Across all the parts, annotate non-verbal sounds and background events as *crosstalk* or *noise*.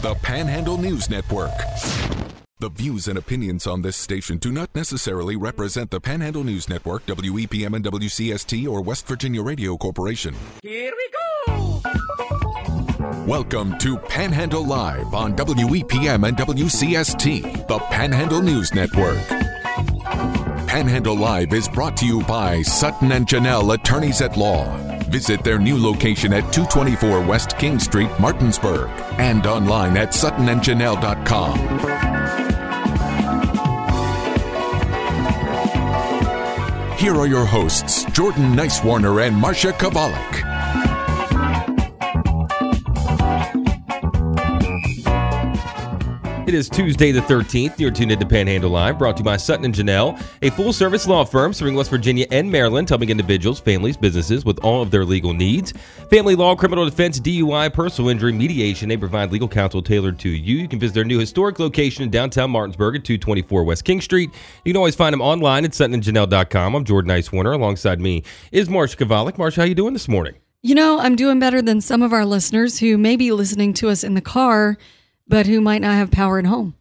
the Panhandle News Network. The views and opinions on this station do not necessarily represent the Panhandle News Network, WEPM and WCST, or West Virginia Radio Corporation. Here we go! Welcome to Panhandle Live on WEPM and WCST, the Panhandle News Network. Panhandle Live is brought to you by Sutton and Janelle Attorneys at Law. Visit their new location at 224 West King Street, Martinsburg, and online at suttonandjanelle.com. Here are your hosts, Jordan Nicewarner and Marsha Chwalik. It is Tuesday the 13th. You're tuned into Panhandle Live, brought to you by Sutton and Janelle, a full service law firm serving West Virginia and Maryland, helping individuals, families, businesses with all of their legal needs. Family law, criminal defense, DUI, personal injury, mediation. They provide legal counsel tailored to you. You can visit their new historic location in downtown Martinsburg at 224 West King Street. You can always find them online at suttonandjanelle.com. I'm Jordan Nicewarner. Alongside me is Marsha Chwalik. Marsha, how are you doing this morning? You know, I'm doing better than some of our listeners who may be listening to us in the car, but who might not have power at home.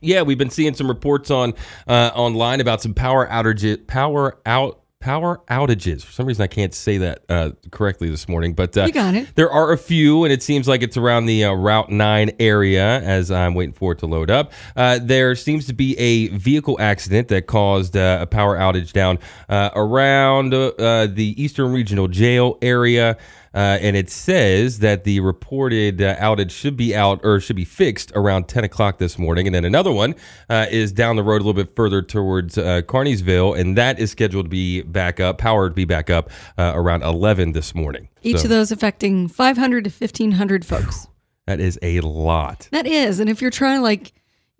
Yeah, we've been seeing some reports on uh, online about some power outages, power out, power outages. For some reason, I can't say that uh, correctly this morning, but uh, You got it. There are a few, and it seems like it's around the uh, Route Nine area. As I'm waiting for it to load up, uh, there seems to be a vehicle accident that caused uh, a power outage down uh, around uh, the Eastern Regional Jail area. Uh, and it says that the reported uh, outage should be out or should be fixed around 10 o'clock this morning. And then another one uh, is down the road a little bit further towards uh, Kearneysville, and that is scheduled to be back up, power to be back up uh, around 11 this morning. Each So of those affecting 500 to 1,500 folks. *sighs* That is a lot. That is. And if you're trying to, like,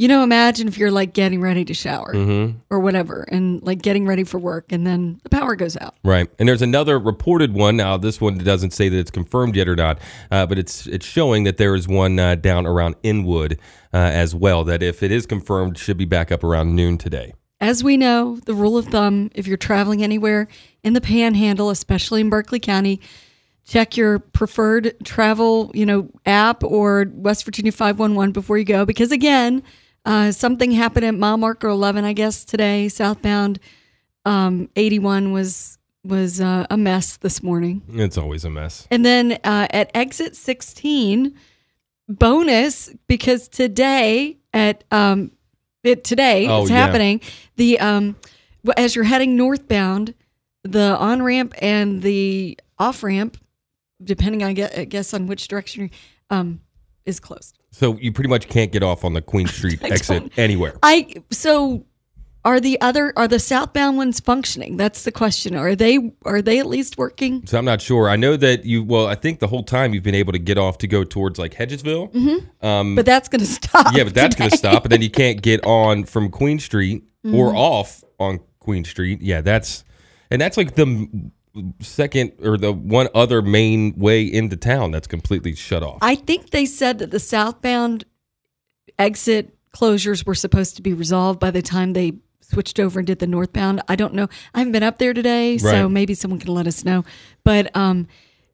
you know, imagine if you're like getting ready to shower Mm-hmm. or whatever and like getting ready for work and then the power goes out. Right, and there's another reported one. Now, this one doesn't say that it's confirmed yet or not, uh, but it's it's showing that there is one uh, down around Inwood uh, as well. That if it is confirmed, should be back up around noon today. As we know, the rule of thumb if you're traveling anywhere in the panhandle, especially in Berkeley County, check your preferred travel, you know, app or West Virginia 511 before you go because again, uh, something happened at mile marker 11 I guess today, southbound um, 81 was was uh, a mess this morning. It's always a mess. And then uh, at exit 16, bonus because today at um, it today Oh, it's yeah. happening. The um, as you're heading northbound, the on ramp and the off ramp, depending on I guess on which direction, you're, um, is closed. So you pretty much can't get off on the Queen *laughs* Street exit anywhere. I so are the other are the southbound ones functioning? That's the question. Are they are they at least working? So I'm not sure. I know that you. Well, I think the whole time you've been able to get off to go towards like Hedgesville. Um, But that's going to stop. yeah, but that's going to stop, and then you can't get on from Queen Street Mm-hmm. or off on Queen Street. Yeah, that's and that's like the second or the one other main way into town that's completely shut off. I think they said that the southbound exit closures were supposed to be resolved by the time they switched over and did the northbound. I don't know. I haven't been up there today, so maybe someone can let us know. But um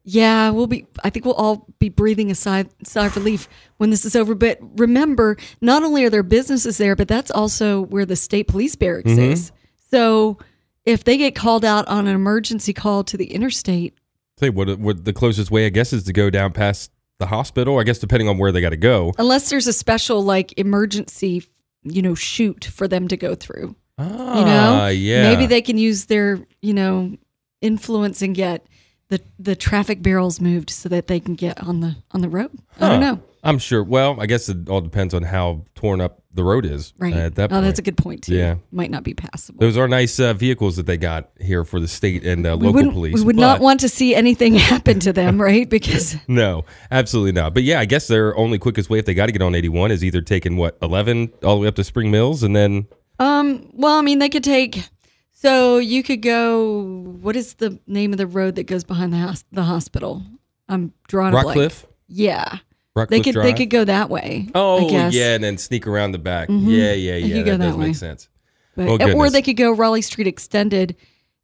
yeah, we'll be I think we'll all be breathing a sigh, sigh of relief when this is over. But remember, not only are there businesses there, but that's also where the state police barracks Mm-hmm. is. So if they get called out on an emergency call to the interstate, Say what? What the closest way I guess is to go down past the hospital. I guess depending on where they got to go. unless there's a special like emergency you know shoot for them to go through Ah, you know yeah. maybe they can use their you know influence and get the the traffic barrels moved so that they can get on the on the road i don't know I'm sure. Well, I guess it all depends on how torn up the road is. right At that oh that's a good point too Yeah. might not be passable Those are nice uh, vehicles that they got here for the state and uh, local police. we would not want to see anything *laughs* happen to them right because *laughs* No, absolutely not. But yeah, I guess their only quickest way if they got to get on 81 is either taking what 11 all the way up to Spring Mills and then um well i mean they could take so you could go what is the name of the road that goes behind the hos- the hospital i'm drawing a blank. Rockcliffe. Yeah. Rockcliffe They could Drive. they could go that way. Oh yeah, and then sneak around the back. Mm-hmm. Yeah, yeah, yeah. go That that does way. make sense. But, Oh, eh, or they could go Raleigh Street Extended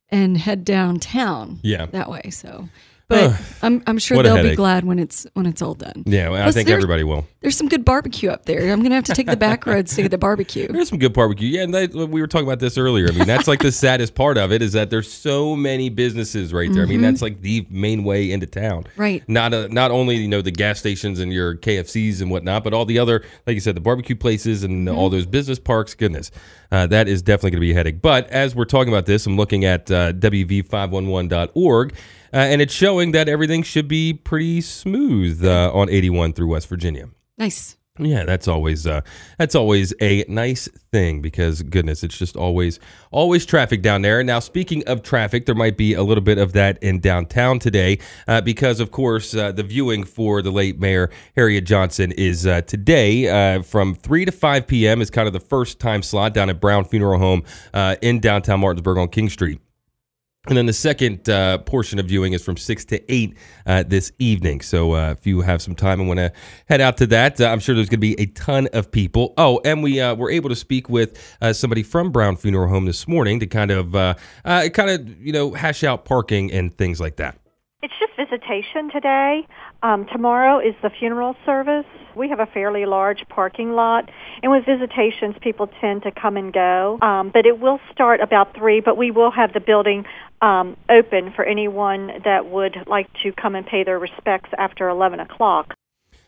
and head downtown. Yeah. That way. So But I'm, I'm sure What a they'll be headache. glad when it's when it's all done. Yeah, well, I Plus, think there's- everybody will. There's some good barbecue up there. I'm gonna have to take the back roads to get the barbecue. *laughs* There's some good barbecue. Yeah, and that, we were talking about this earlier. I mean, that's like the saddest part of it is that there's so many businesses right there. I mean, that's like the main way into town. Mm-hmm. Right. Not a, not only you know the gas stations and your KFCs and whatnot, but all the other, like you said, the barbecue places and Mm-hmm. all those business parks. Goodness, uh, that is definitely going to be a headache. But as we're talking about this, I'm looking at uh, WV511.org. Uh, and it's showing that everything should be pretty smooth uh, on 81 through West Virginia. Nice. Yeah, that's always uh, that's always a nice thing because goodness, it's just always always traffic down there. Now, speaking of traffic, there might be a little bit of that in downtown today uh, because, of course, uh, the viewing for the late Mayor Harriette Johnson is uh, today uh, from three to five p.m. is kind of the first time slot down at Brown Funeral Home uh, in downtown Martinsburg on King Street. And then the second uh, portion of viewing is from 6 to 8 uh, this evening. So uh, if you have some time and want to head out to that, uh, I'm sure there's going to be a ton of people. Oh, and we uh, were able to speak with uh, somebody from Brown Funeral Home this morning to kind of, kind of, you know, hash out parking and things like that. It's just visitation today. Um, tomorrow is the funeral service. We have a fairly large parking lot, and with visitations, people tend to come and go. Um, but it will start about three. But we will have the building um, open for anyone that would like to come and pay their respects after eleven o'clock.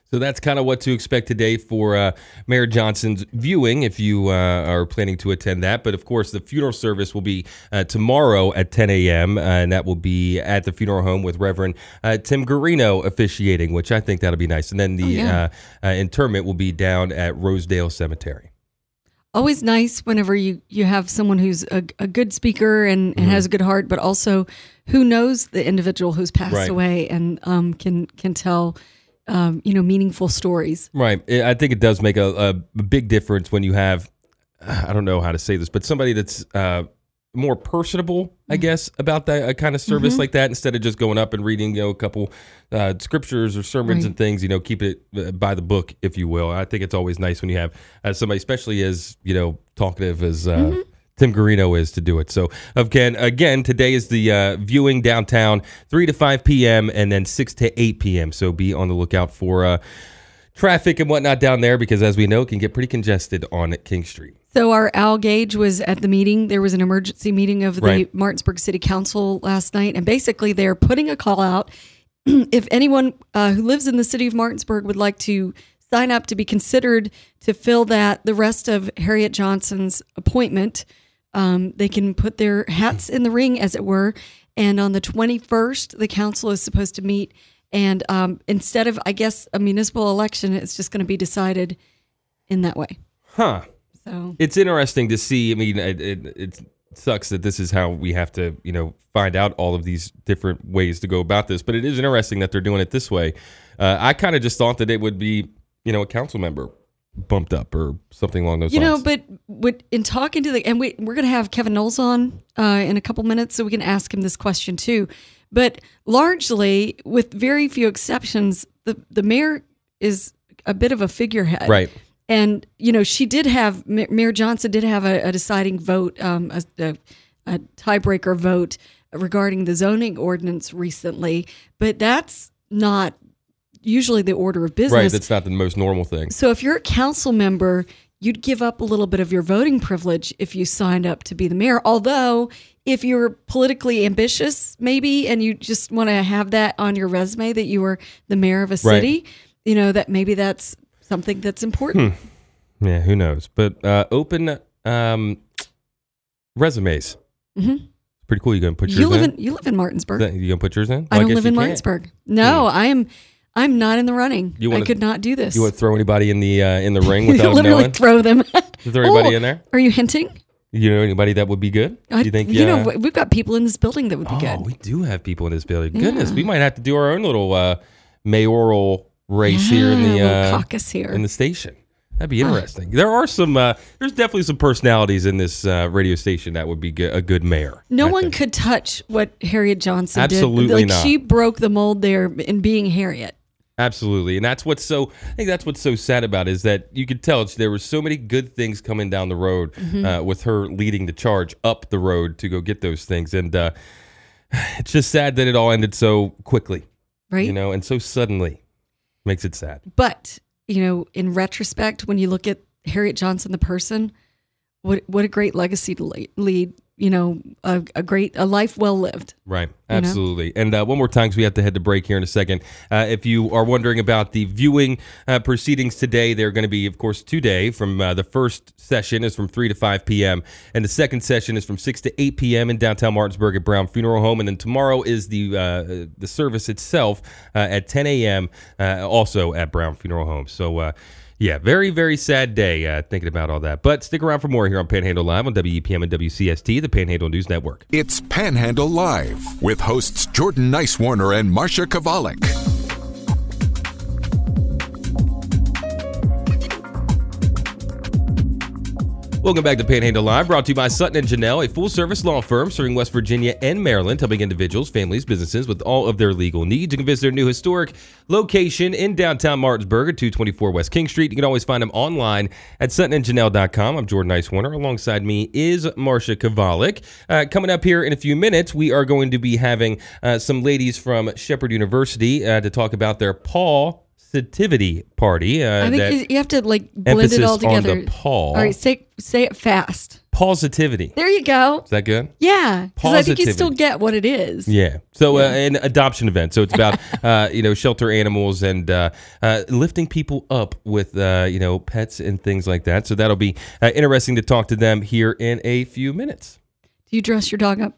So that's kind of what to expect today for uh, Mayor Johnson's viewing if you uh, are planning to attend that. But of course, the funeral service will be uh, tomorrow at 10 a.m., uh, and that will be at the funeral home with Reverend uh, Tim Garino officiating, which I think that'll be nice. And then the yeah. uh, uh, interment will be down at Rosedale Cemetery. Always nice whenever you you have someone who's a, a good speaker and, and Mm-hmm. has a good heart, but also who knows the individual who's passed Right. away and um, can can tell um, you know meaningful stories. Right. I think it does make a, a big difference when you have, I don't know how to say this, but somebody that's uh, more personable, I guess, about that a kind of service like that instead of just going up and reading, you know, a couple uh, scriptures or sermons Right. and things, you know, keep it uh, by the book, if you will. I think it's always nice when you have uh, somebody, especially as, you know, talkative as. Uh, Tim Garino is to do it. So again, again, today is the uh, viewing downtown, three to five p.m. and then six to eight p.m. So be on the lookout for uh, traffic and whatnot down there because, as we know, it can get pretty congested on King Street. So our Al Gage was at the meeting. There was an emergency meeting of the Right. Martinsburg City Council last night, and basically they're putting a call out. *clears throat* if anyone uh, who lives in the city of Martinsburg would like to sign up to be considered to fill that the rest of Harriette Johnson's appointment, um, they can put their hats in the ring, as it were. And on the 21st, the council is supposed to meet. And um, instead of, I guess, a municipal election, it's just going to be decided in that way. Huh. So It's interesting to see. I mean, it, it, it sucks that this is how we have to, you know, find out all of these different ways to go about this. But it is interesting that they're doing it this way. Uh, I kind of just thought that it would be, you know, a council member bumped up or something along those lines. You know, but what, in talking to the and we we're gonna have Kevin Knowles on uh, in a couple minutes, so we can ask him this question too. But largely, with very few exceptions, the the mayor is a bit of a figurehead, Right. And you know, she did have Mayor Johnson did have a, a deciding vote, um, a, a, a tiebreaker vote regarding the zoning ordinance recently, but that's not usually the order of business. Right. That's not the most normal thing. So if you're a council member, you'd give up a little bit of your voting privilege if you signed up to be the mayor. Although, if you're politically ambitious, maybe, and you just want to have that on your resume that you were the mayor of a city, you know, that maybe that's something that's important. Yeah, who knows? But uh, open um, resumes. Mhm. Pretty cool. You gonna put yours You live in? in you live in Martinsburg. You gonna put yours in? I don't guess live in. Martinsburg. No, I am. I'm not in the running. You I wanna- could not do this. You want to throw anybody in the uh, in the ring without *laughs* literally knowing? throw them. Is there anybody *laughs* Oh, in there? Are you hinting? You know anybody that would be good? I, you think? you uh, know we've got people in this building that would be oh, good. we do have people in this building. Goodness, we might have to do our own little uh, mayoral race here in the Yeah, uh, caucus here. in the station. That'd be interesting. There are some. Uh, there's definitely some personalities in this uh, radio station that would be go- a good mayor. No I one think. could touch what Harriette Johnson Absolutely did. Like not. she broke the mold there in being Harriette. Absolutely, and that's what's so. I think that's what's so sad about it, is that you could tell there were so many good things coming down the road Mm-hmm. uh, with her leading the charge up the road to go get those things, and uh, *sighs* it's just sad that it all ended so quickly, right? you know, and so suddenly. Makes it sad. But, you know, in retrospect, when you look at Harriette Johnson, the person, what what a great legacy to lead. You know, a, a great a life well lived. Right, know? absolutely. And uh, one more time, because we have to head to break here in a second. Uh, if you are wondering about the viewing uh, proceedings today, they're going to be, of course, today. From uh, the first session is from three to five p.m., and the second session is from six to eight p.m. in downtown Martinsburg at Brown Funeral Home, and then tomorrow is the uh, the service itself uh, at ten a.m. Uh, also at Brown Funeral Home. So. Yeah, very, very sad day uh, thinking about all that. But stick around for more here on Panhandle Live on WEPM and WCST, the Panhandle News Network. It's Panhandle Live with hosts Jordan Nicewarner and Marsha Chwalik. Welcome back to Panhandle Live, brought to you by Sutton and Janelle, a full-service law firm serving West Virginia and Maryland, helping individuals, families, businesses with all of their legal needs. You can visit their new historic location in downtown Martinsburg at 224 West King Street. You can always find them online at suttonandjanelle.com. I'm Jordan Nicewarner. Alongside me is Marsha Chwalik. Uh, coming up here in a few minutes, we are going to be having uh, some ladies from Shepherd University uh, to talk about their Paul Positivity Party. Uh, I think you- have to like blend it all on together. the Paul. All right, say say it fast. Positivity. There you go. Is that good? Yeah, because I think you still get what it is. Yeah. So uh, an adoption event. So it's about *laughs* uh, you know shelter animals and uh, uh, lifting people up with uh, you know pets and things like that. So that'll be uh, interesting to talk to them here in a few minutes. Do you dress your dog up?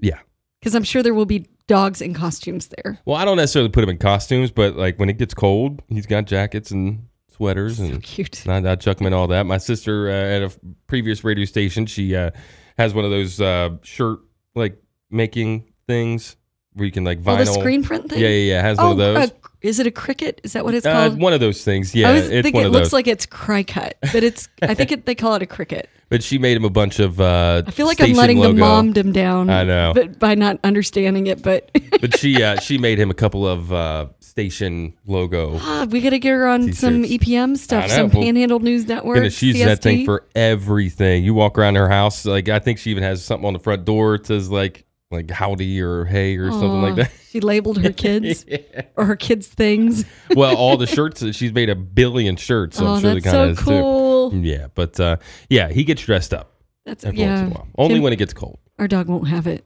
Yeah. Because I'm sure there will be dogs in costumes there. Well, I don't necessarily put him in costumes, but like when it gets cold, he's got jackets and sweaters and Cute. I, I chuck him in all that. My sister uh, at a previous radio station, she uh, has one of those uh, shirt like making things where you can like Oh, vinyl. the screen print thing. Yeah, yeah, yeah. Has Oh, one of those. uh, is it a Cricut? Is that what it's Uh, called? one of those things. I Yeah, always it's think one it looks like it's cry cut, but it's. I think it, they call it a Cricut. But she made him a bunch of. Uh, I feel like I'm letting logo. the momdom down. I know. but by not understanding it. But *laughs* but she uh, she made him a couple of uh, station logo. Ah, we got to get her on some T-shirts. EPM stuff, some Well, Panhandle News Network. Goodness, she's that thing for everything. You walk around her house, like I think she even has something on the front door. It says like like howdy or hey or something like that. She labeled her kids *laughs* or her kids' things. well, all the shirts that she's made a billion shirts. So oh, I'm sure that's the so kind of cool. Yeah, but uh, yeah, he gets dressed up That's every yeah. once in a while. Only Kim- when it gets cold. our dog won't have it.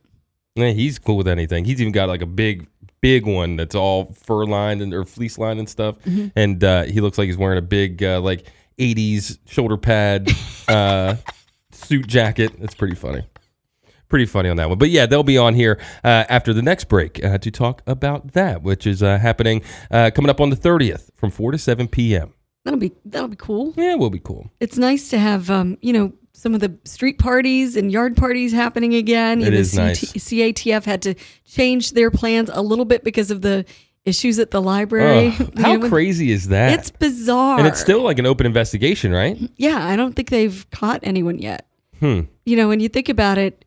Yeah, he's cool with anything. He's even got like a big, big one that's all fur lined and or fleece lined and stuff. Mm-hmm. And uh, he looks like he's wearing a big uh, like '80s shoulder pad *laughs* uh, suit jacket. It's pretty funny. Pretty funny on that one. But yeah, they'll be on here uh, after the next break uh, to talk about that, which is uh, happening uh, coming up on the 30th from 4 to 7 p.m. That'll be that'll be cool. Yeah, it will be cool. It's nice to have um, you know, some of the street parties and yard parties happening again. It know, is nice. CATF had to change their plans a little bit because of the issues at the library. *laughs* You how know, crazy is that? It's bizarre. and it's still like an open investigation, right? yeah, I don't think they've caught anyone yet. Hmm. You know, when you think about it,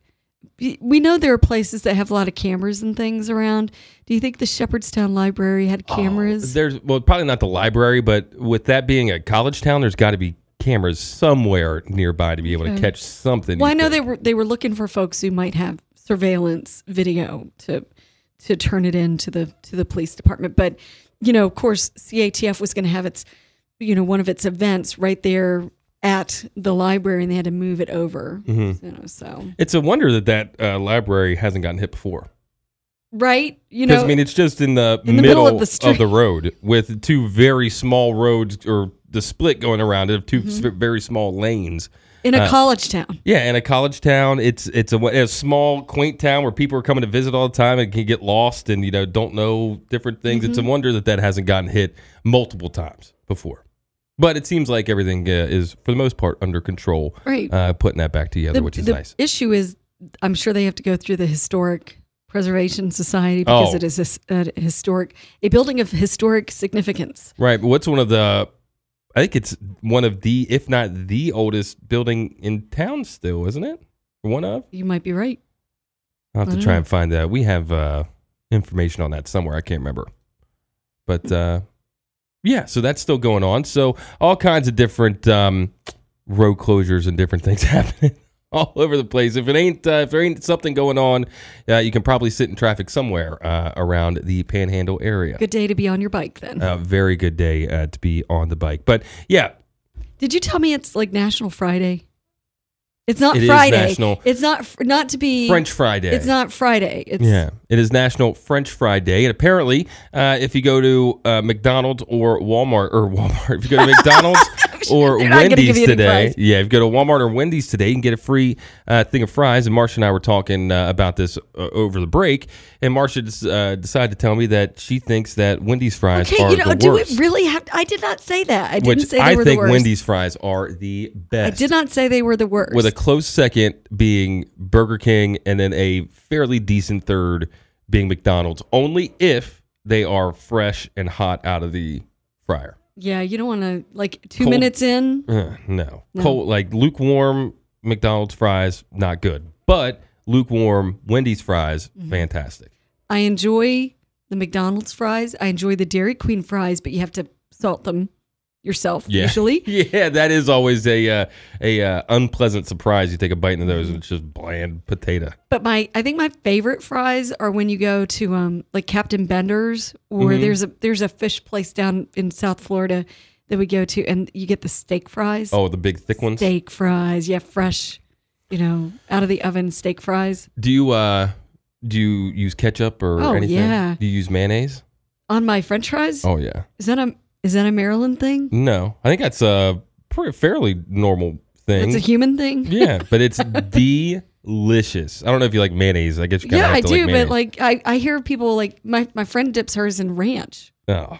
we know there are places that have a lot of cameras and things around. Do you think the Shepherdstown Library had oh, cameras? There's well, probably not the library, but with that being a college town, there's got to be cameras somewhere nearby to be able to catch something. well, I know think. they were they were looking for folks who might have surveillance video to to turn it in to the to the police department. But you know, of course, CATF was going to have its you know one of its events right there at the library, and they had to move it over. Mm-hmm. You know, so It's a wonder that that uh, library hasn't gotten hit before. right, you know, I mean, it's just in the, in the middle, middle of the street. road with two very small roads or the split going around it of 2 Mm-hmm. very small lanes. in a uh, college town. Yeah, in a college town, it's it's a, a small, quaint town where people are coming to visit all the time and can get lost and you know don't know different things. It's a Mm-hmm. wonder that that hasn't gotten hit multiple times before. But it seems like everything uh, is for the most part under control. Right. Uh, putting that back together, the, which is the nice. issue is, I'm sure they have to go through the historic preservation society because Oh. it is his- a historic, a building of historic significance. Right. But what's one of the? I think it's one of the, if not the oldest building in town still, isn't it? One of. You might be right. I'll have I to try know. and find that. We have uh, information on that somewhere. I can't remember. But uh, yeah, so that's still going on. So all kinds of different um, road closures and different *laughs* things happening all over the place. If it ain't, uh, if there ain't something going on, uh, you can probably sit in traffic somewhere uh, around the Panhandle area. Good day to be on your bike then. A very good day uh, to be on the bike. But yeah, Did you tell me it's like National Friday? It's not It is Friday. National It's not fr- not to be French Friday. It's not Friday. It's Yeah, it is National French Fry Day, and apparently, uh, if you go to uh, McDonald's or Walmart or Walmart, *laughs* if you go to McDonald's *laughs* or They're not gonna give Wendy's today, yeah, if you go to Walmart or Wendy's today, you can get a free uh, thing of fries. And Marsha and I were talking uh, about this uh, over the break, and Marsha uh, decided to tell me that she thinks that Wendy's fries Okay, are you know, the do worst. it really have? I did not say that. I didn't which say they I were think the worst. Wendy's fries are the best. I did not say they were the worst. with a close second being Burger King, and then a fairly decent third being McDonald's. Only if they are fresh and hot out of the fryer. Yeah, you don't want to like two Cold- minutes in. Uh, no. No. cold like lukewarm McDonald's fries, not good. But lukewarm Wendy's fries, Mm-hmm. fantastic. I enjoy the McDonald's fries. I enjoy the Dairy Queen fries, but you have to salt them yourself Yeah. usually. *laughs* Yeah, that is always a uh, a uh, unpleasant surprise. You take a bite into those, and it's just bland potato. But my I think my favorite fries are when you go to um like Captain Bender's or Mm-hmm. there's a there's a fish place down in South Florida that we go to and you get the steak fries. Oh, the big thick ones. steak fries. Yeah, fresh, you know, out of the oven steak fries. Do you uh do you use ketchup or Oh, anything? yeah. Do you use mayonnaise? On my french fries? Oh yeah. Is that a is that a Maryland thing? No, I think that's a pretty fairly normal thing. It's a human thing? *laughs* yeah, but it's delicious. I don't know if you like mayonnaise. I guess you kind of Yeah, I do, like but like I, I hear people like my, my friend dips hers in ranch. oh.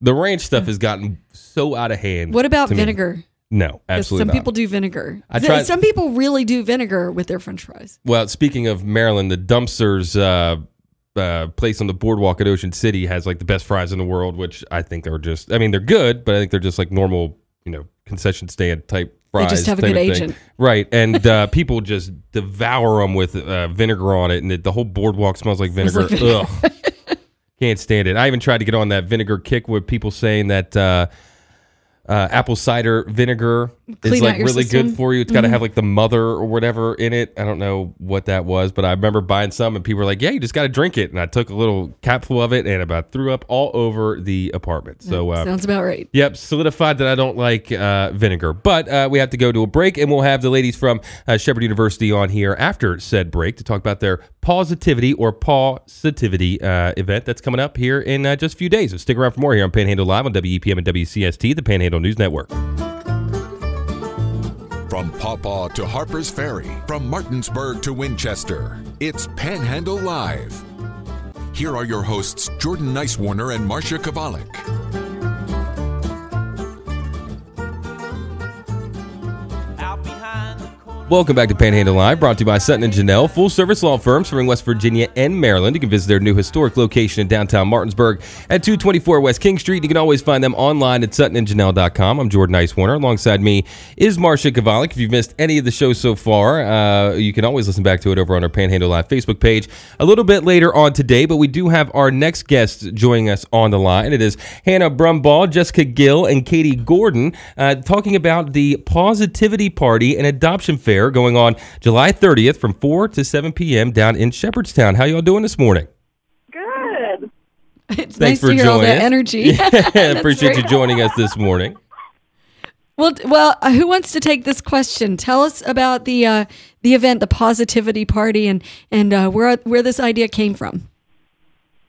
the ranch stuff has gotten so out of hand. What about to me. vinegar? No, absolutely some not. people do vinegar. I tried- some people really do vinegar with their french fries. Well, speaking of Maryland, the dumpsters uh, uh, place on the boardwalk at Ocean City has like the best fries in the world, which I think are just. I mean, they're good, but I think they're just like normal, you know, concession stand type fries. They just have a good of thing. right? And *laughs* uh, people just devour them with uh, vinegar on it, and it, the whole boardwalk smells like vinegar. Smells like vinegar. Ugh. Can't stand it. I even tried to get on that vinegar kick with people saying that. Uh, apple cider vinegar is like really system. Mm-hmm. good for you. It's got to have like the mother or whatever in it. I don't know what that was, but I remember buying some and people were like, "Yeah, you just got to drink it." And I took a little capful of it and about threw up all over the apartment. So uh, Sounds about right. Yep, solidified that I don't like uh, vinegar. But uh, we have to go to a break, and we'll have the ladies from uh, Shepherd University on here after said break to talk about their positivity or positivity uh, event that's coming up here in uh, just a few days. So stick around for more here on Panhandle Live on WEPM and WCST, the Panhandle News Network. From Pawpaw to Harper's Ferry, from Martinsburg to Winchester, it's Panhandle Live. Here are your hosts, Jordan Nicewarner and Marsha Chwalik. Welcome back to Panhandle Live, brought to you by Sutton and Janelle, full service law firm serving West Virginia and Maryland. You can visit their new historic location in downtown Martinsburg at 224 West King Street. You can always find them online at suttonandjanelle.com. I'm Jordan Nicewarner. Alongside me is Marsha Chwalik. If you've missed any of the show so far, uh, you can always listen back to it over on our Panhandle Live Facebook page a little bit later on today. But we do have our next guest joining us on the line. It is Hannah Brumbaugh, Jessica Gill, and Katie Gordon uh, talking about the Positivity Party and Adoption Fair going on July 30th from 4 to 7 p.m. down in Shepherdstown. How y'all doing this morning? Good. It's Thanks nice for to hear all joining that us. energy. *laughs* Yeah, *laughs* appreciate very you joining us this morning. Well, well, uh, who wants to take this question? Tell us about the uh, the event, the Positivity Party, and and uh, where where this idea came from.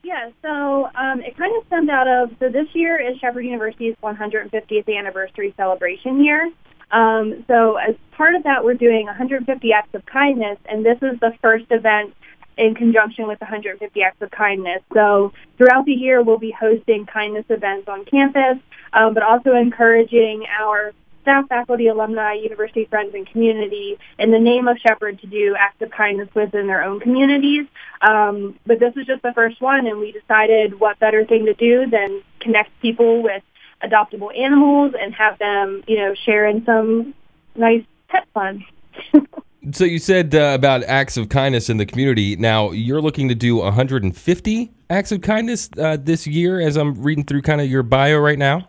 Yeah, so um, it kind of stemmed out of, so this year is Shepherd University's 150th anniversary celebration year. Um, so as part of that, we're doing 150 acts of kindness, and this is the first event in conjunction with 150 acts of kindness. So throughout the year, we'll be hosting kindness events on campus, um, but also encouraging our staff, faculty, alumni, university friends, and community in the name of Shepherd to do acts of kindness within their own communities. Um, but this is just the first one, and we decided what better thing to do than connect people with adoptable animals and have them, you know, share in some nice pet fun. *laughs* So you said uh, about acts of kindness in the community. Now you're looking to do 150 acts of kindness uh, this year, as I'm reading through kind of your bio right now.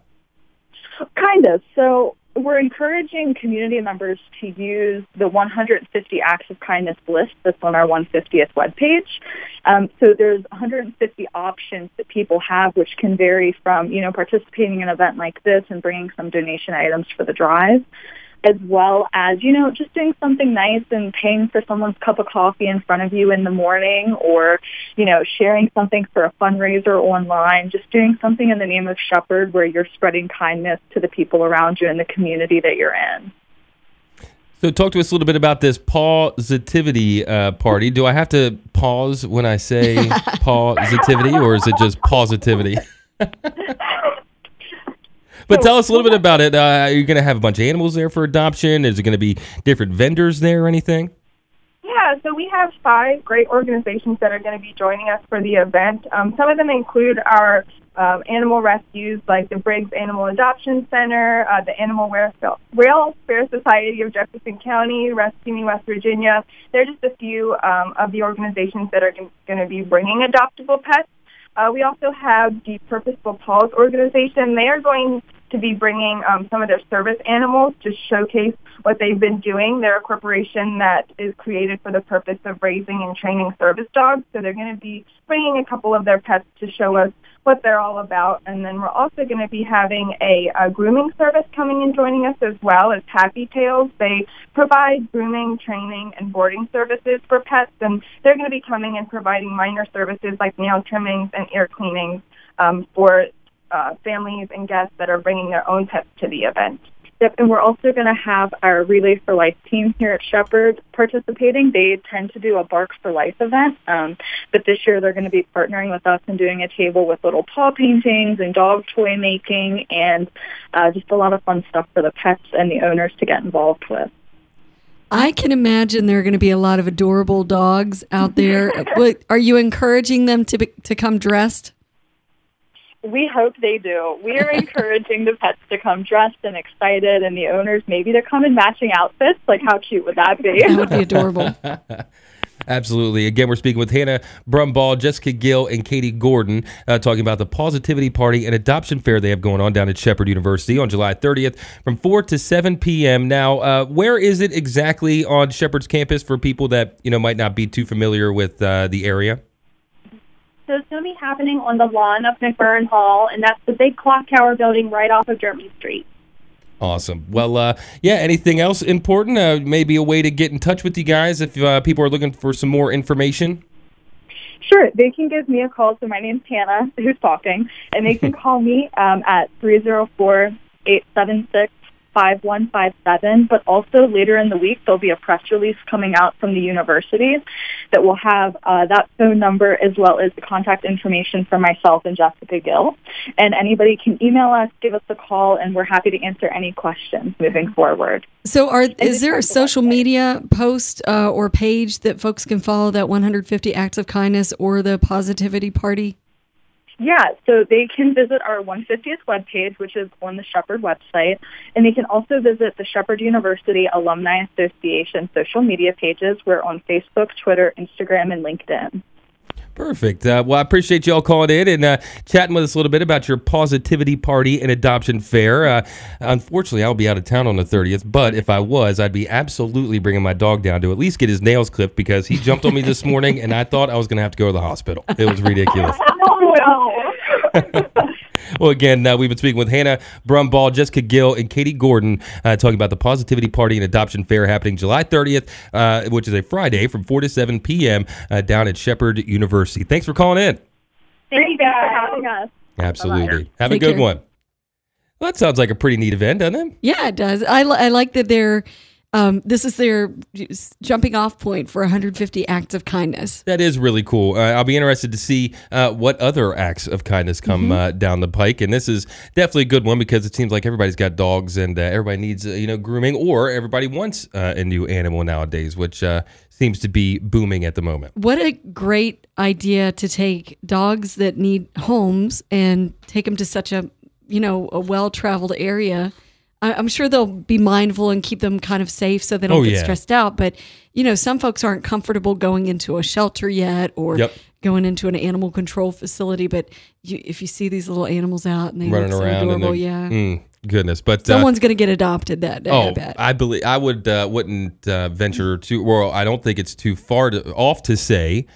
Kind of. So we're encouraging community members to use the 150 acts of kindness list that's on our 150th webpage. Um, so there's 150 options that people have, which can vary from, you know, participating in an event like this and bringing some donation items for the drive, as well as, you know, just doing something nice and paying for someone's cup of coffee in front of you in the morning or, you know, sharing something for a fundraiser online, just doing something in the name of Shepherd where you're spreading kindness to the people around you and the community that you're in. So, talk to us a little bit about this positivity uh, party. Do I have to pause when I say *laughs* positivity, or is it just positivity? *laughs* but tell us a little bit about it. Uh, are you going to have a bunch of animals there for adoption? Is it going to be different vendors there or anything? Yeah, so we have five great organizations that are going to be joining us for the event. Um, some of them include our um, animal rescues like the Briggs Animal Adoption Center, uh, the Animal Welfare Fair Society of Jefferson County, Rescue Me West Virginia. They're just a few um, of the organizations that are going to be bringing adoptable pets. Uh, we also have the Purposeful Paws organization. They are going to be bringing um, some of their service animals to showcase what they've been doing. They're a corporation that is created for the purpose of raising and training service dogs. So they're going to be bringing a couple of their pets to show us what they're all about. And then we're also going to be having a, a grooming service coming and joining us as well as Happy Tails. They provide grooming, training, and boarding services for pets. And they're going to be coming and providing minor services like nail trimmings and ear cleanings um, for uh, families and guests that are bringing their own pets to the event. Yep, and we're also going to have our Relay for Life team here at Shepherd participating. They tend to do a Bark for Life event, um, but this year they're going to be partnering with us and doing a table with little paw paintings and dog toy making and uh, just a lot of fun stuff for the pets and the owners to get involved with. I can imagine there are going to be a lot of adorable dogs out there. *laughs* Are you encouraging them to be, to come dressed? We hope they do. We are encouraging the pets to come dressed and excited, and the owners maybe to come in matching outfits. Like, how cute would that be? That would be adorable. *laughs* Absolutely. Again, we're speaking with Hannah Brumbaugh, Jessica Gill, and Katie Gordon, uh, talking about the Positivity Party and Adoption Fair they have going on down at Shepherd University on July 30th from 4 to 7 p.m. Now, uh, where is it exactly on Shepherd's campus for people that you know might not be too familiar with uh, the area? So it's going to be happening on the lawn of McMurran Hall, and that's the big clock tower building right off of German Street. Awesome. Well, uh, yeah. Anything else important? Uh, maybe a way to get in touch with you guys if uh, people are looking for some more information. Sure, they can give me a call. So my name's Hannah, *laughs* who's talking, and they can *laughs* call me um, at 304-876 5157, but also later in the week there'll be a press release coming out from the university that will have uh, that phone number as well as the contact information for myself and Jessica Gill. And anybody can email us, give us a call, and we're happy to answer any questions moving forward. So, are is there a social media post uh, or page that folks can follow that 150 acts of kindness or the positivity party? Yeah, so they can visit our 150th webpage, which is on the Shepherd website, and they can also visit the Shepherd University Alumni Association social media pages. We're on Facebook, Twitter, Instagram, and LinkedIn. Perfect. Uh, well, I appreciate you all calling in and uh, chatting with us a little bit about your positivity party and adoption fair. Uh, unfortunately, I'll be out of town on the 30th, but if I was, I'd be absolutely bringing my dog down to at least get his nails clipped because he jumped on me this morning and I thought I was going to have to go to the hospital. It was ridiculous. *laughs* *laughs* Well, again, uh, we've been speaking with Hannah Brumbaugh, Jessica Gill, and Katie Gordon, uh, talking about the Positivity Party and Adoption Fair happening July 30th, uh, which is a Friday from 4 to 7 p.m. Uh, down at Shepherd University. Thanks for calling in. Thank you guys for having us. Absolutely. Have a good care. one. Well, that sounds like a pretty neat event, doesn't it? Yeah, it does. I, li- I like that they're. Um, this is their jumping off point for 150 acts of kindness. That is really cool. Uh, I'll be interested to see uh, what other acts of kindness come uh, down the pike, and this is definitely a good one because it seems like everybody's got dogs and uh, everybody needs uh, you know grooming, or everybody wants uh, a new animal nowadays, which uh, seems to be booming at the moment. What a great idea to take dogs that need homes and take them to such a you know a well traveled area. I- I'm sure they'll be mindful and keep them kind of safe so they don't Oh, get yeah. stressed out. But you know, some folks aren't comfortable going into a shelter yet or Yep. going into an animal control facility. But you, if you see these little animals out and they Running look so around and adorable, yeah, Mm. goodness. But uh, Someone's going to get adopted that day. I Oh, bet. I believe I would uh, wouldn't uh, venture to. Well, I don't think it's too far to, off to say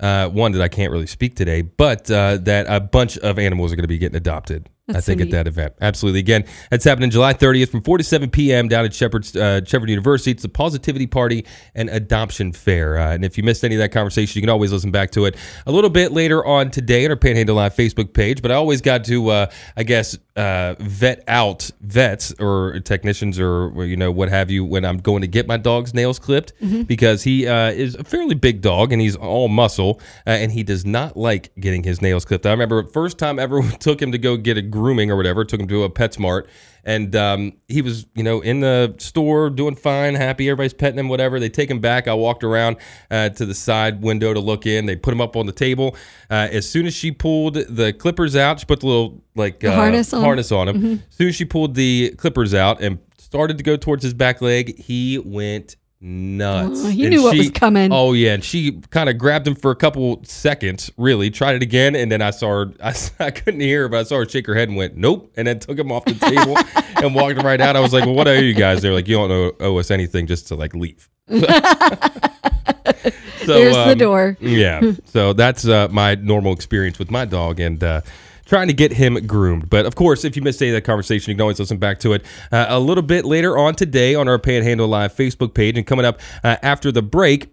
uh, one that I can't really speak today, but uh, that a bunch of animals are going to be getting adopted. I That's so think at that event, absolutely. Again, that's happening July 30th from 4 to 7 p.m. down at Shepherd's uh, Shepherd University. It's the Positivity Party and Adoption Fair. Uh, and if you missed any of that conversation, you can always listen back to it a little bit later on today on our Panhandle Live Facebook page. But I always got to, uh, I guess, uh, vet out vets or technicians or you know what have you when I'm going to get my dog's nails clipped because he uh, is a fairly big dog and he's all muscle uh, and he does not like getting his nails clipped. I remember first time ever *laughs* took him to go get a grooming or whatever, took him to a PetSmart and um, he was you know in the store doing fine, happy, everybody's petting him, whatever. They take him back. I walked around uh, to the side window to look in. They put him up on the table. Uh, as soon as she pulled the clippers out, she put the little like uh, harness on? harness on him. As soon as she pulled the clippers out and started to go towards his back leg, he went nuts. Oh, he And knew what was coming. Oh yeah, and she kind of grabbed him for a couple seconds. Really tried it again, and then I saw her. *laughs* I, I couldn't hear her, but I saw her shake her head and went nope, and then took him off the table *laughs* and walked him right out. I was like, well, what are you guys? They're like, you don't owe, owe us anything, just to like leave. *laughs* So, There's the um, door. yeah. So that's uh, my normal experience with my dog and uh, trying to get him groomed. But of course, if you missed any of that conversation, you can always listen back to it uh, a little bit later on today on our Panhandle Live Facebook page. And coming up uh, after the break,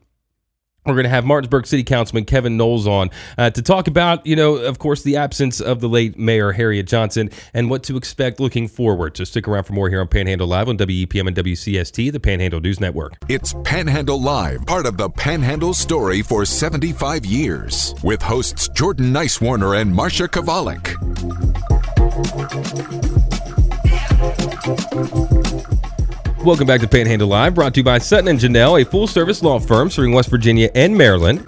we're going to have Martinsburg City Councilman Kevin Knowles on uh, to talk about, you know, of course, the absence of the late Mayor Harriette Johnson and what to expect looking forward. So stick around for more here on Panhandle Live on WEPM and WCST, the Panhandle News Network. It's Panhandle Live, part of the Panhandle story for 75 years, with hosts Jordan Nicewarner and Marsha Chwalik. Welcome back to Panhandle Live, brought to you by Sutton and Janelle, a full-service law firm serving West Virginia and Maryland.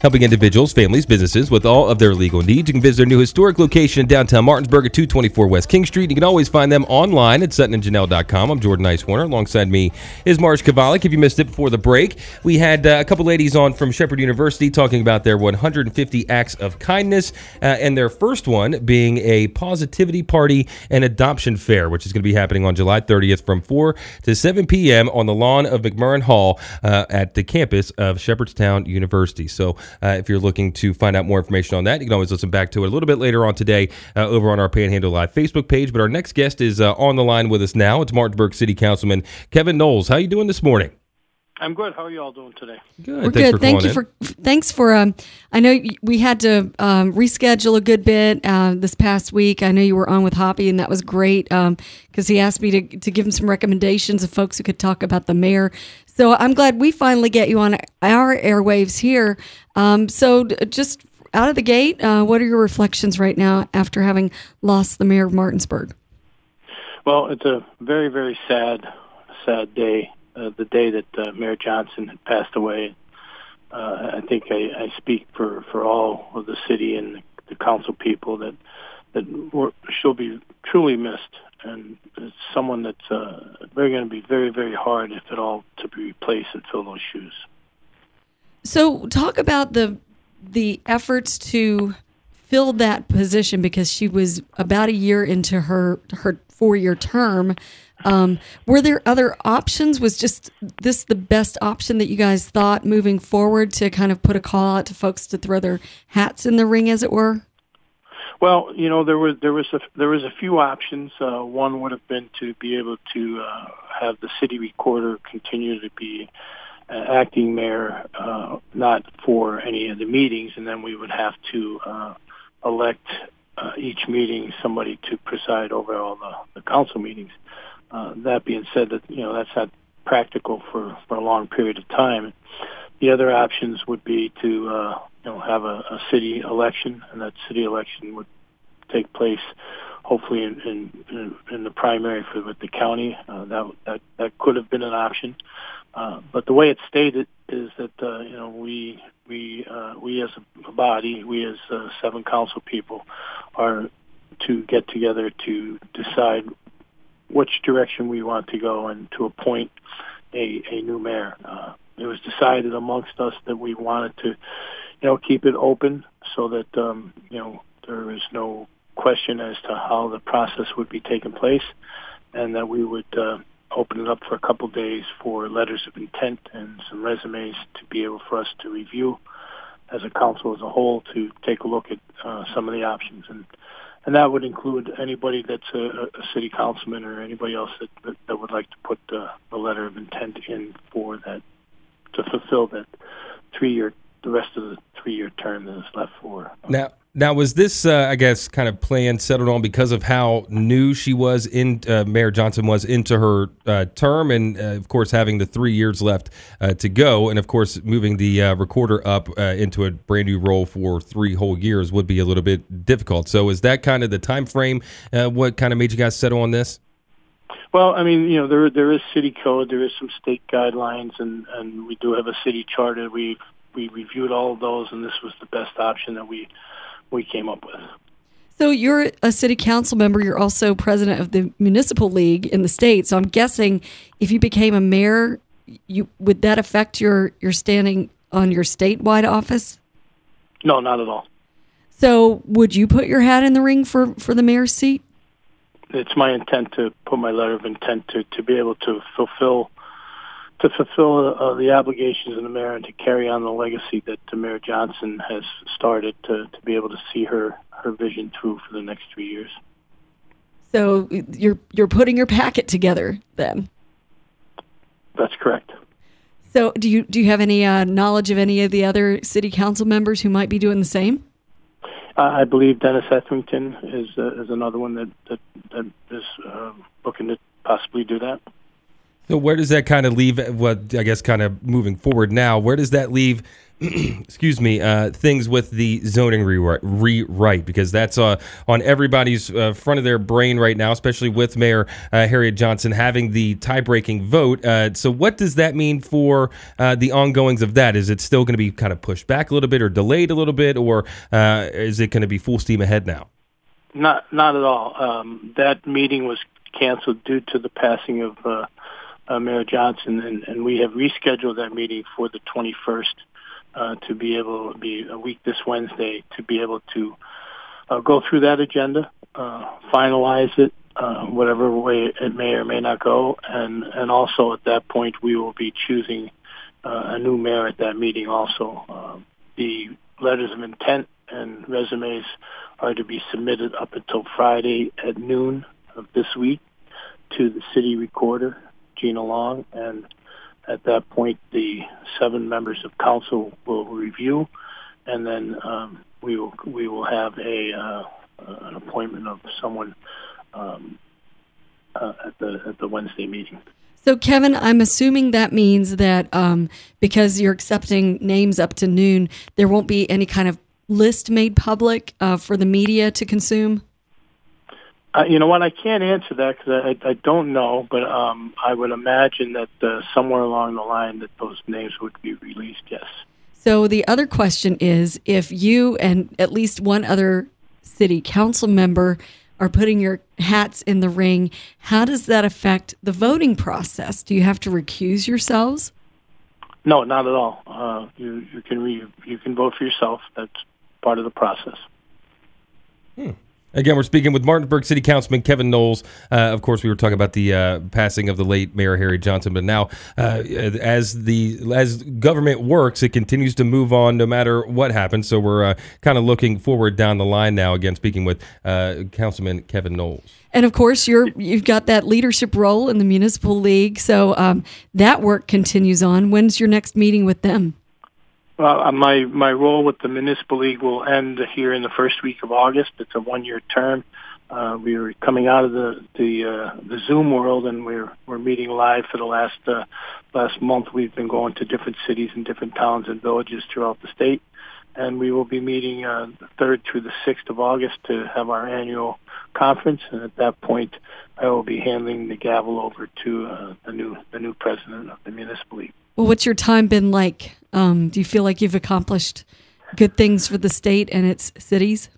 Helping individuals, families, businesses with all of their legal needs. You can visit their new historic location in downtown Martinsburg at 224 West King Street. You can always find them online at suttonandjanelle.com. I'm Jordan Nicewarner. Alongside me is Marsh Chwalik. If you missed it before the break, we had uh, a couple ladies on from Shepherd University talking about their 150 acts of kindness, uh, and their first one being a positivity party and adoption fair, which is going to be happening on July 30th from 4 to 7 p.m. on the lawn of McMurran Hall uh, at the campus of Shepherdstown University. So uh, if you're looking to find out more information on that, you can always listen back to it a little bit later on today uh, over on our Panhandle Live Facebook page. But our next guest is uh, on the line with us now. It's Martinsburg City Councilman Kevin Knowles. How are you doing this morning? I'm good. How are you all doing today? Good. We're Thanks good. Thank you in. for thanks for. Um, I know we had to um, reschedule a good bit uh, this past week. I know you were on with Hoppy, and that was great because he asked me to to give him some recommendations of folks who could talk about the mayor. So I'm glad we finally get you on our airwaves here. Um, so just out of the gate, uh, what are your reflections right now after having lost the mayor of Martinsburg? Well, it's a very, very sad, sad day. Uh, the day that uh, Mayor Johnson had passed away. Uh, I think I, I speak for, for all of the city and the, council people that that she'll be truly missed, and it's someone that's uh, going to be very, very hard, if at all, to be replaced and fill those shoes. So talk about the the efforts to fill that position because she was about a year into her her four year term. Um, were there other options? Was just this the best option that you guys thought moving forward to kind of put a call out to folks to throw their hats in the ring, as it were? Well, you know, there was there was a there was a few options. Uh, one would have been to be able to uh, have the city recorder continue to be uh, acting mayor, uh, not for any of the meetings, and then we would have to uh, elect uh, each meeting somebody to preside over all the, the council meetings. Uh, that being said, that you know that's not practical for for a long period of time. The other options would be to uh, you know have a, a city election, and that city election would take place hopefully in in, in, the primary for with the county. Uh, that that that could have been an option, uh, but the way it's stated is that uh, you know we we uh, we as a body, we as uh, seven council people, are to get together to decide which direction we want to go and to appoint a, a new mayor. Uh, it was decided amongst us that we wanted to, you know, keep it open so that um, you know there is no question as to how the process would be taking place, and that we would uh, open it up for a couple days for letters of intent and some resumes to be able for us to review as a council as a whole to take a look at uh, some of the options and and that would include anybody that's a, a city councilman or anybody else that, that, that would like to put uh, a letter of intent in for that to fulfill that three year the rest of the three year term that is left for. Now, now was this, uh, I guess, kind of plan settled on because of how new she was in uh, Mayor Johnson was into her uh, term, and uh, of course having the three years left uh, to go, and of course moving the uh, recorder up into a brand new role for three whole years would be a little bit difficult. So is that kind of the time frame? what kind of made you guys settle on this? Well, I mean, you know, there there is city code, there is some state guidelines, and and we do have a city charter. We we reviewed all of those, and this was the best option that we we came up with. So you're a city council member. You're also president of the municipal league in the state. So I'm guessing if you became a mayor, you would that affect your your standing on your statewide office? No, not at all. So would you put your hat in the ring for for the mayor's seat? It's my intent to put my letter of intent to to be able to fulfill to fulfill uh, the obligations of the mayor and to carry on the legacy that Mayor Johnson has started to, to be able to see her, her vision through for the next three years. So you're you're putting your packet together then. That's correct. So do you do you have any uh, knowledge of any of the other city council members who might be doing the same? Uh, I believe Dennis Etherington is uh, is another one that that, that is uh, looking to possibly do that. So where does that kind of leave? What I guess kind of moving forward now, where does that leave? *clears throat* excuse me, uh, things with the zoning rewrite, rewrite because that's uh, on everybody's uh, front of their brain right now, especially with Mayor uh, Harriette Johnson having the tie-breaking vote. Uh, so, what does that mean for uh, the ongoings of that? Is it still going to be kind of pushed back a little bit, or delayed a little bit, or is it going to be full steam ahead now? Not, not at all. Um, that meeting was canceled due to the passing of uh, Mayor Johnson, and, and we have rescheduled that meeting for the 21st uh, to be able to be a week this Wednesday to be able to uh, go through that agenda, uh, finalize it, uh, whatever way it may or may not go, and and also at that point we will be choosing uh, a new mayor at that meeting. Also, uh, the letters of intent and resumes are to be submitted up until Friday at noon of this week to the city recorder Gina Long, and at that point, the seven members of council will review, and then um, we will we will have a uh, an appointment of someone um, uh, at the at the Wednesday meeting. So, Kevin, I'm assuming that means that um, because you're accepting names up to noon, there won't be any kind of list made public uh, for the media to consume. Uh, you know what? I can't answer that because I, I don't know, but um, I would imagine that uh, somewhere along the line that those names would be released. Yes. So the other question is, if you and at least one other city council member are putting your hats in the ring, how does that affect the voting process? Do you have to recuse yourselves? No, not at all. Uh, you you can re, you can vote for yourself. That's part of the process. Hmm. Again, we're speaking with Martinsburg City Councilman Kevin Knowles. Uh, of course, we were talking about the uh, passing of the late Mayor Harry Johnson, but now, uh, as the as government works, it continues to move on no matter what happens. So we're uh, kind of looking forward down the line now. Again, speaking with uh, Councilman Kevin Knowles. And of course, you're you've got that leadership role in the municipal league, so um, that work continues on. When's your next meeting with them? Uh, my my role with the municipal league will end here in the first week of August. It's a one year term. Uh, we are coming out of the the uh, the Zoom world, and we're we're meeting live for the last uh, last month. We've been going to different cities and different towns and villages throughout the state, and we will be meeting uh, the third through the sixth of August to have our annual conference. And at that point, I will be handing the gavel over to uh, the new the new president of the municipal league. Well, what's your time been like? Um, do you feel like you've accomplished good things for the state and its cities?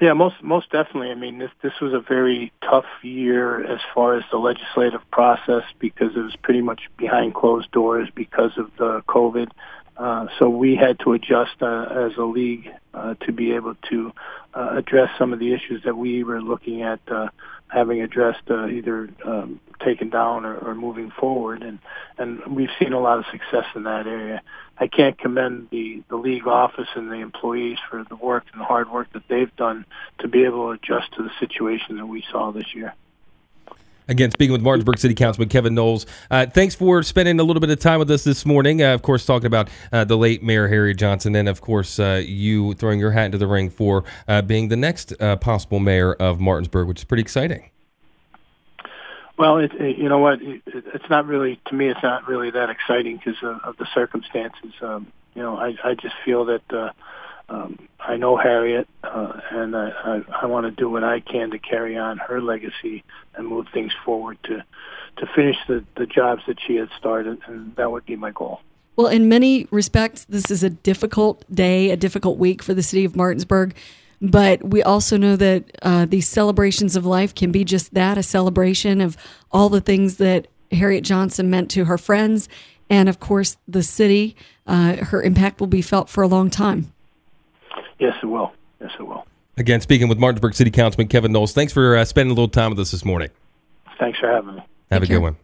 Yeah, most most definitely. I mean, this this was a very tough year as far as the legislative process because it was pretty much behind closed doors because of the COVID. Uh, so we had to adjust uh, as a league uh, to be able to uh, address some of the issues that we were looking at uh, having addressed uh, either um, taken down or, or moving forward, and and we've seen a lot of success in that area. I can't commend the the league office and the employees for the work and the hard work that they've done to be able to adjust to the situation that we saw this year. Again, speaking with Martinsburg City Councilman Kevin Knowles. Uh, thanks for spending a little bit of time with us this morning. Uh, of course, talking about uh, the late Mayor Harry Johnson, and of course, uh, you throwing your hat into the ring for uh, being the next uh, possible mayor of Martinsburg, which is pretty exciting. Well, it, it, you know what? It, it's not really to me. It's not really that exciting because of, of the circumstances. Um, you know, I, I just feel that um, I know Harriette, uh, and I, I, I want to do what I can to carry on her legacy and move things forward to to finish the the jobs that she had started, and that would be my goal. Well, in many respects, this is a difficult day, a difficult week for the city of Martinsburg. But we also know that uh, these celebrations of life can be just that a celebration of all the things that Harriette Johnson meant to her friends and, of course, the city. Uh, her impact will be felt for a long time. Yes, it will. Yes, it will. Again, speaking with Martinsburg City Councilman Kevin Knowles. Thanks for uh, spending a little time with us this morning. Thanks for having me. Have Take a care. good one.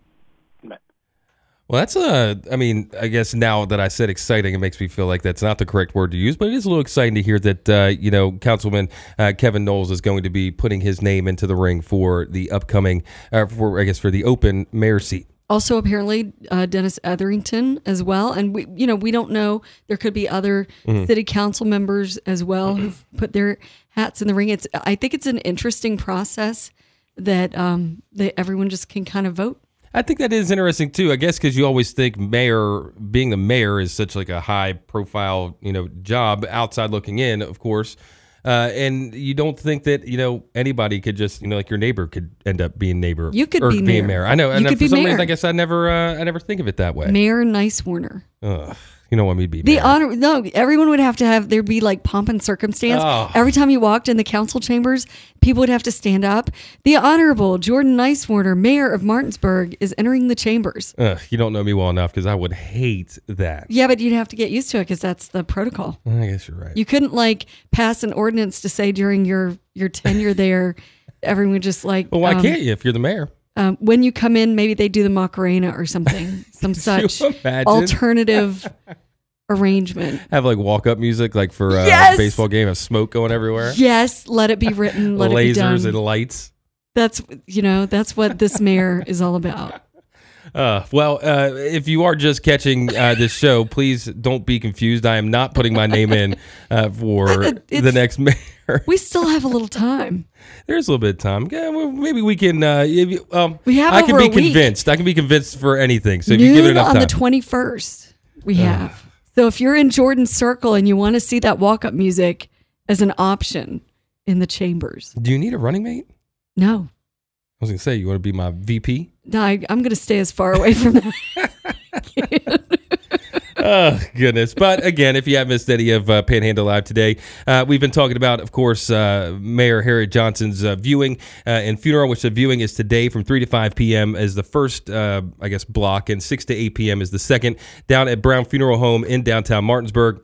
Well, that's a. I mean, I guess now that I said exciting, it makes me feel like that's not the correct word to use, but it is a little exciting to hear that uh, you know Councilman uh, Kevin Knowles is going to be putting his name into the ring for the upcoming, uh, for I guess for the open mayor seat. Also, apparently, uh, Dennis Etherington as well, and we, you know, we don't know. There could be other city council members as well who've put their hats in the ring. It's, I think, it's an interesting process that um, that everyone just can kind of vote. I think that is interesting too. I guess because you always think mayor being the mayor is such like a high profile, you know, job outside looking in, of course. Uh, and you don't think that you know anybody could just you know like your neighbor could end up being neighbor. You could or be being mayor. I know. You and could for be some mayor. reason, I guess I never uh, I never think of it that way. Mayor Nicewarner. Ugh, you want me to be The honor, no, everyone would have to have, there'd be like pomp and circumstance. Oh. Every time you walked in the council chambers, people would have to stand up. The Honorable Jordan Nicewarner, Mayor of Martinsburg, is entering the chambers. Ugh, you don't know me well enough because I would hate that. Yeah, but you'd have to get used to it because that's the protocol. I guess you're right. You couldn't like pass an ordinance to say during your, your tenure *laughs* there, everyone just like, well, why um, can't you if you're the mayor? um, when you come in, maybe they do the Macarena or something, *laughs* some such alternative arrangement. Have like walk up music, like for uh, Yes! baseball game, of smoke going everywhere, Yes, let it be *laughs* written, let it be done. lasers and lights. That's you know that's what this mayor *laughs* is all about. Uh, well, uh, if you are just catching uh, this show, please don't be confused. I am not putting my name in uh, for the next mayor. We still have a little time. There's a little bit of time. Yeah, well, maybe we can. Uh, if you, um, We have I can be a convinced. I can be convinced for anything. So if you give it Noon enough on the twenty first, we have. So if you're in Jordan's circle and you want to see that walk up music as an option in the chambers, Do you need a running mate? no, I was gonna say you want to be my VP. no, I, I'm going to stay as far away from that. *laughs* *laughs* oh goodness. But again if you have missed any of uh, panhandle live today uh, we've been talking about of course uh, mayor harriette johnson's uh, viewing uh, and funeral which the viewing is today from 3 to 5 p.m as the first uh, i guess block and 6 to 8 p.m is the second down at brown funeral home in downtown martinsburg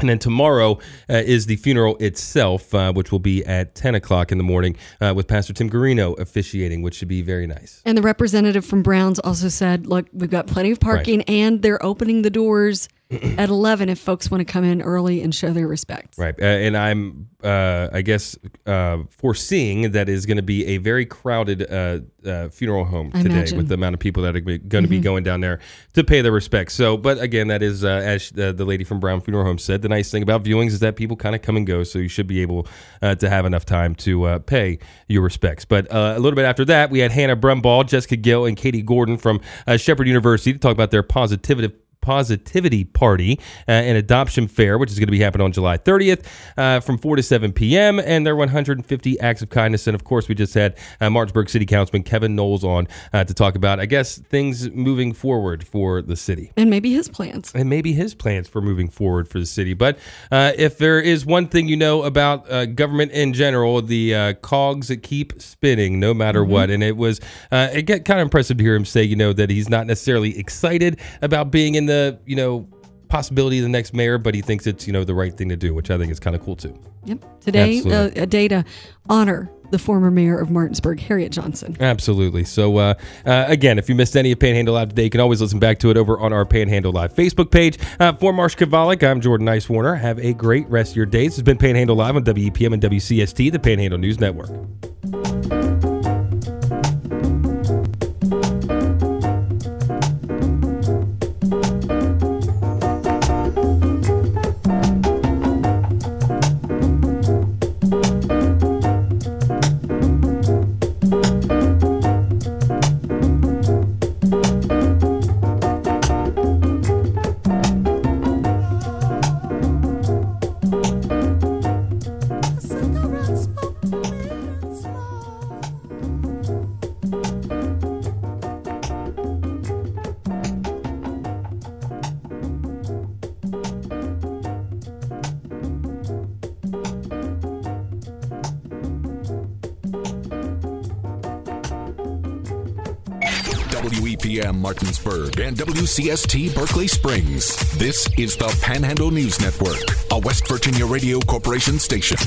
and then tomorrow uh, is the funeral itself, uh, which will be at 10 o'clock in the morning uh, with Pastor Tim Garino officiating, which should be very nice. and the representative from Browns also said, "Look, we've got plenty of parking, and they're opening the doors *clears throat* at 11 if folks want to come in early and show their respect." Right. Uh, and I'm, uh, I guess, uh, foreseeing that is going to be a very crowded uh, uh, funeral home I today imagine. with the amount of people that are going to be going down there to pay their respects. So, but again, that is, uh, as the, the lady from Brown Funeral Home said, the nice thing about viewings is that people kind of come and go. So you should be able uh, to have enough time to uh, pay your respects. But uh, a little bit after that, we had Hannah Brumbaugh, Jessica Gill, and Katie Gordon from uh, Shepherd University to talk about their Paw-sitivity Paw-sitivity Party uh, and Adoption Fair, which is going to be happening on July 30th uh, from 4 to 7 p.m. And their 150 acts of kindness. And of course, we just had uh, Martinsburg City Councilman Kevin Knowles on uh, to talk about, I guess, things moving forward for the city And maybe his plans. and maybe his plans for moving forward for the city. But uh, if there is one thing you know about uh, government in general, the uh, cogs that keep spinning no matter what. And it was uh, it get kind of impressive to hear him say, you know, that he's not necessarily excited about being in the, you know, possibility of the next mayor, but he thinks it's you know the right thing to do, which I think is kind of cool too. Yep. Today, uh, a day to honor the former mayor of Martinsburg, Harriette Johnson. Absolutely. So, uh, uh, again, if you missed any of Panhandle Live today, you can always listen back to it over on our Panhandle Live Facebook page. Uh, for Marsha Chwalik, I'm Jordan Nicewarner. Have a great rest of your day. This has been Panhandle Live on WEPM and WCST, the Panhandle News Network. WCST Berkeley Springs. This is the Panhandle News Network, a West Virginia Radio Corporation station.